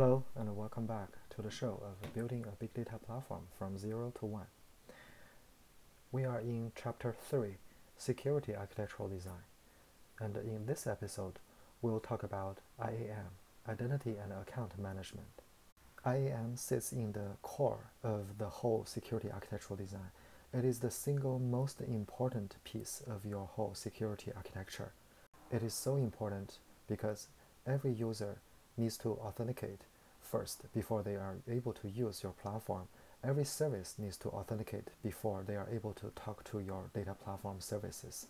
Hello, and welcome back to the show of building a big data platform from zero to one. We are in chapter 3 Security Architectural Design, and in this episode, we'll talk about IAM, Identity and Account Management. IAM sits in the core of the whole security architectural design. It is the single most important piece of your whole security architecture. It is so important because every user needs to authenticate first before they are able to use your platform. Every service needs to authenticate before they are able to talk to your data platform services.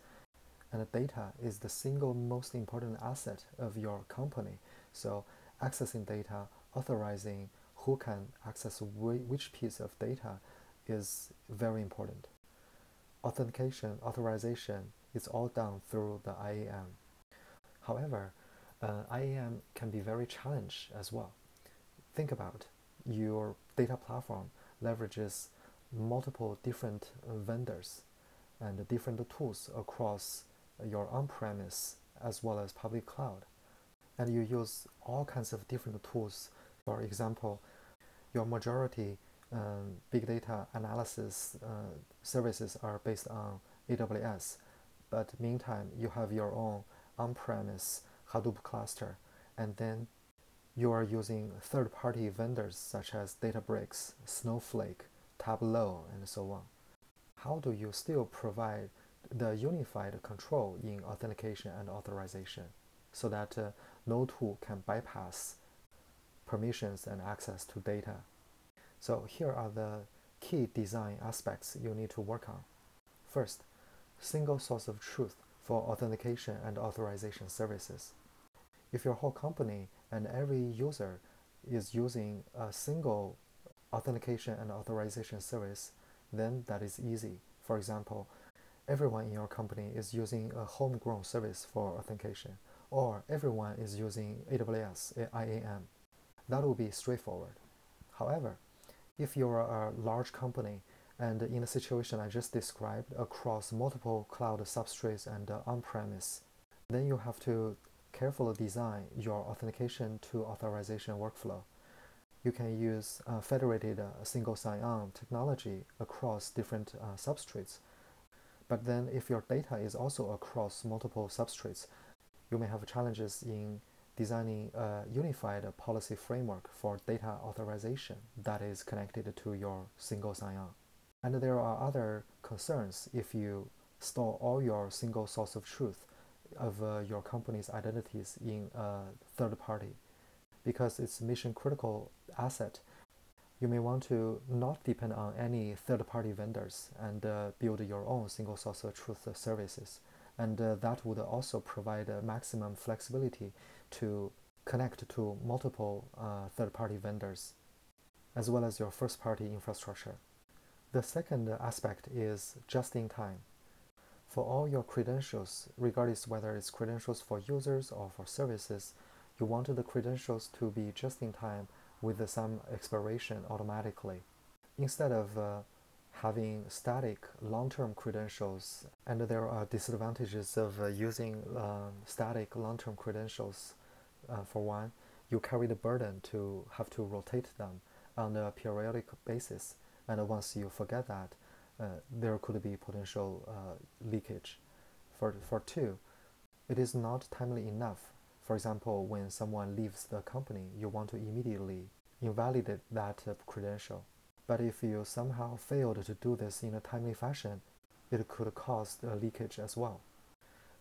And data is the single most important asset of your company. So accessing data, authorizing who can access which piece of data is very important. Authentication, authorization is all done through the IAM. However, uh, IAM can be very challenged as well. Think about your data platform leverages multiple different vendors and different tools across your on-premise as well as public cloud. And you use all kinds of different tools. For example, your majority um, big data analysis uh, services are based on AWS, but meantime you have your own on-premise Hadoop cluster, and then you are using third-party vendors such as Databricks, Snowflake, Tableau, and so on. How do you still provide the unified control in authentication and authorization so that uh, no tool can bypass permissions and access to data? So here are the key design aspects you need to work on. First, single source of truth for authentication and authorization services. If your whole company and every user is using a single authentication and authorization service, then that is easy. For example, everyone in your company is using a homegrown service for authentication, or everyone is using AWS IAM. That will be straightforward. However, if you're a large company and in the situation I just described across multiple cloud substrates and uh, on-premise, then you have to carefully design your authentication to authorization workflow. You can use uh, federated uh, single sign-on technology across different uh, substrates. But then if your data is also across multiple substrates, you may have challenges in designing a unified policy framework for data authorization that is connected to your single sign-on. And there are other concerns if you store all your single source of truth of uh, your company's identities in a third party. Because it's a mission critical asset you may want to not depend on any third party vendors and uh, build your own single source of truth services. And uh, that would also provide maximum flexibility to connect to multiple uh, third party vendors as well as your first party infrastructure the second aspect is just in time for all your credentials, regardless whether it's credentials for users or for services, you want the credentials to be just in time with some expiration automatically. Instead of uh, having static long-term credentials, and there are disadvantages of uh, using um, static long-term credentials. Uh, for one, you carry the burden to have to rotate them on a periodic basis, and once you forget that, uh, there could be potential uh, leakage. For, for two, it is not timely enough. For example, when someone leaves the company, you want to immediately invalidate that uh, credential. But if you somehow failed to do this in a timely fashion, it could cause a leakage as well.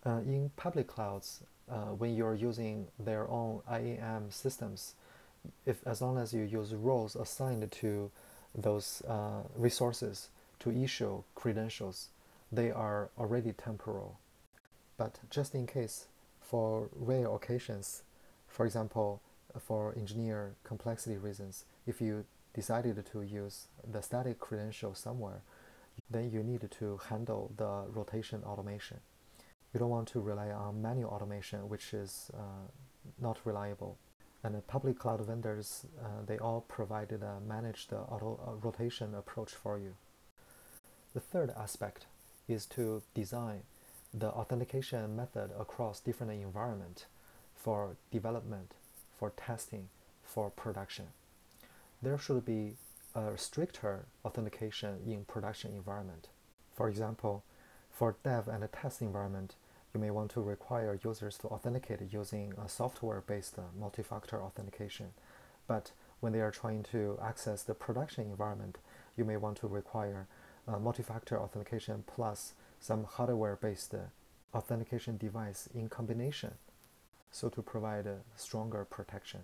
Uh, in public clouds, uh, when you're using their own IAM systems, if as long as you use roles assigned to those uh, resources, to issue credentials, they are already temporal. But just in case, for rare occasions, for example, for engineer complexity reasons, if you decided to use the static credential somewhere, then you need to handle the rotation automation. You don't want to rely on manual automation, which is uh, not reliable. And the public cloud vendors, uh, they all provided a managed auto uh, rotation approach for you. The third aspect is to design the authentication method across different environments for development, for testing, for production. There should be a stricter authentication in production environment. For example, for dev and test environment, you may want to require users to authenticate using a software-based multi-factor authentication. But when they are trying to access the production environment, you may want to require multi-factor authentication plus some hardware-based authentication device in combination, so to provide a stronger protection.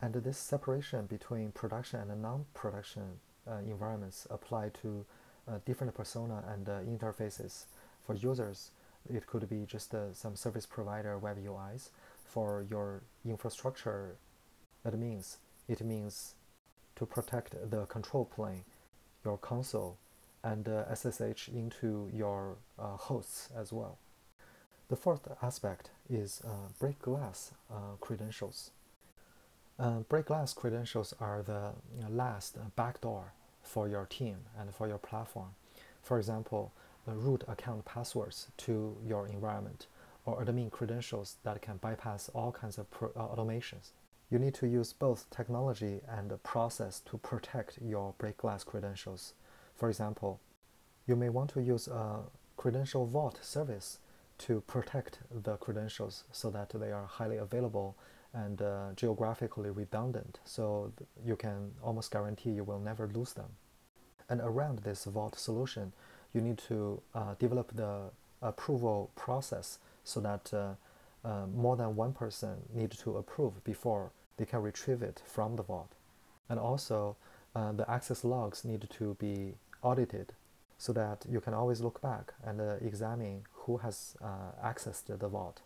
And this separation between production and non-production uh, environments apply to uh, different persona and uh, interfaces. For users, it could be just uh, some service provider web UIs. For your infrastructure admins, it means to protect the control plane, your console, and uh, SSH into your uh, hosts as well. The fourth aspect is uh, break glass uh, credentials. Uh, break glass credentials are the last backdoor for your team and for your platform. For example, root account passwords to your environment or admin credentials that can bypass all kinds of pro- automations. You need to use both technology and process to protect your break glass credentials. For example, you may want to use a credential vault service to protect the credentials so that they are highly available and uh, geographically redundant so you can almost guarantee you will never lose them. And around this vault solution, you need to uh, develop the approval process so that uh, uh more than one person need to approve before they can retrieve it from the vault. And also, uh, the access logs need to be audited so that you can always look back and uh, examine who has accessed the vault.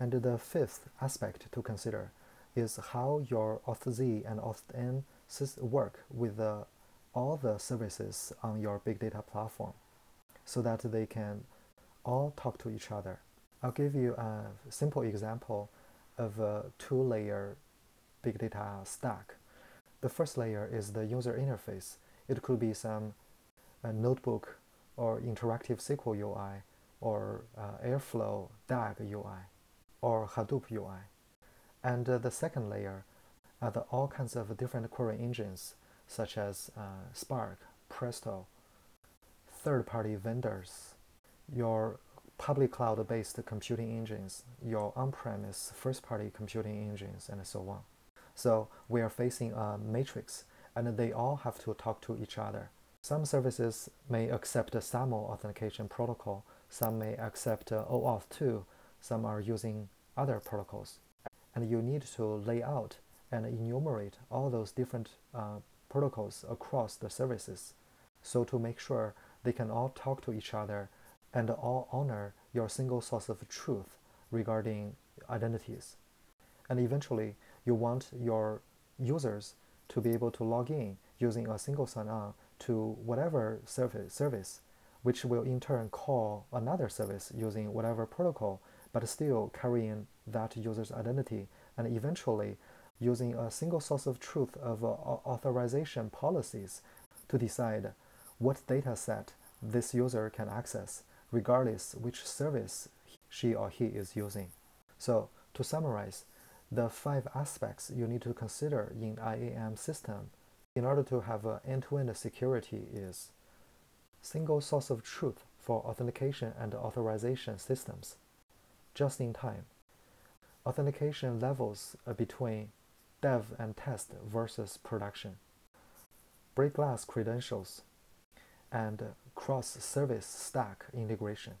And the fifth aspect to consider is how your auth-z and auth-n work with all the services on your big data platform so that they can all talk to each other. I'll give you a simple example of a two-layer big data stack. The first layer is the user interface. It could be some notebook or interactive SQL UI or uh, Airflow DAG UI or Hadoop UI. And uh, the second layer are the all kinds of different query engines such as uh, Spark, Presto, third-party vendors, your public cloud-based computing engines, your on-premise first-party computing engines, and so on. So we are facing a matrix, and they all have to talk to each other. Some services may accept a SAML authentication protocol, some may accept OAuth 2, some are using other protocols. And you need to lay out and enumerate all those different uh, protocols across the services so to make sure they can all talk to each other and all honor your single source of truth regarding identities. And eventually, you want your users to be able to log in using a single sign-on to whatever service, service, which will in turn call another service using whatever protocol, but still carrying that user's identity and eventually using a single source of truth of uh, authorization policies to decide what data set this user can access, regardless which service she or he is using. So, to summarize, the five aspects you need to consider in IAM system in order to have an end-to-end security is single source of truth for authentication and authorization systems, just in time, authentication levels between dev and test versus production, break glass credentials, and cross-service stack integration.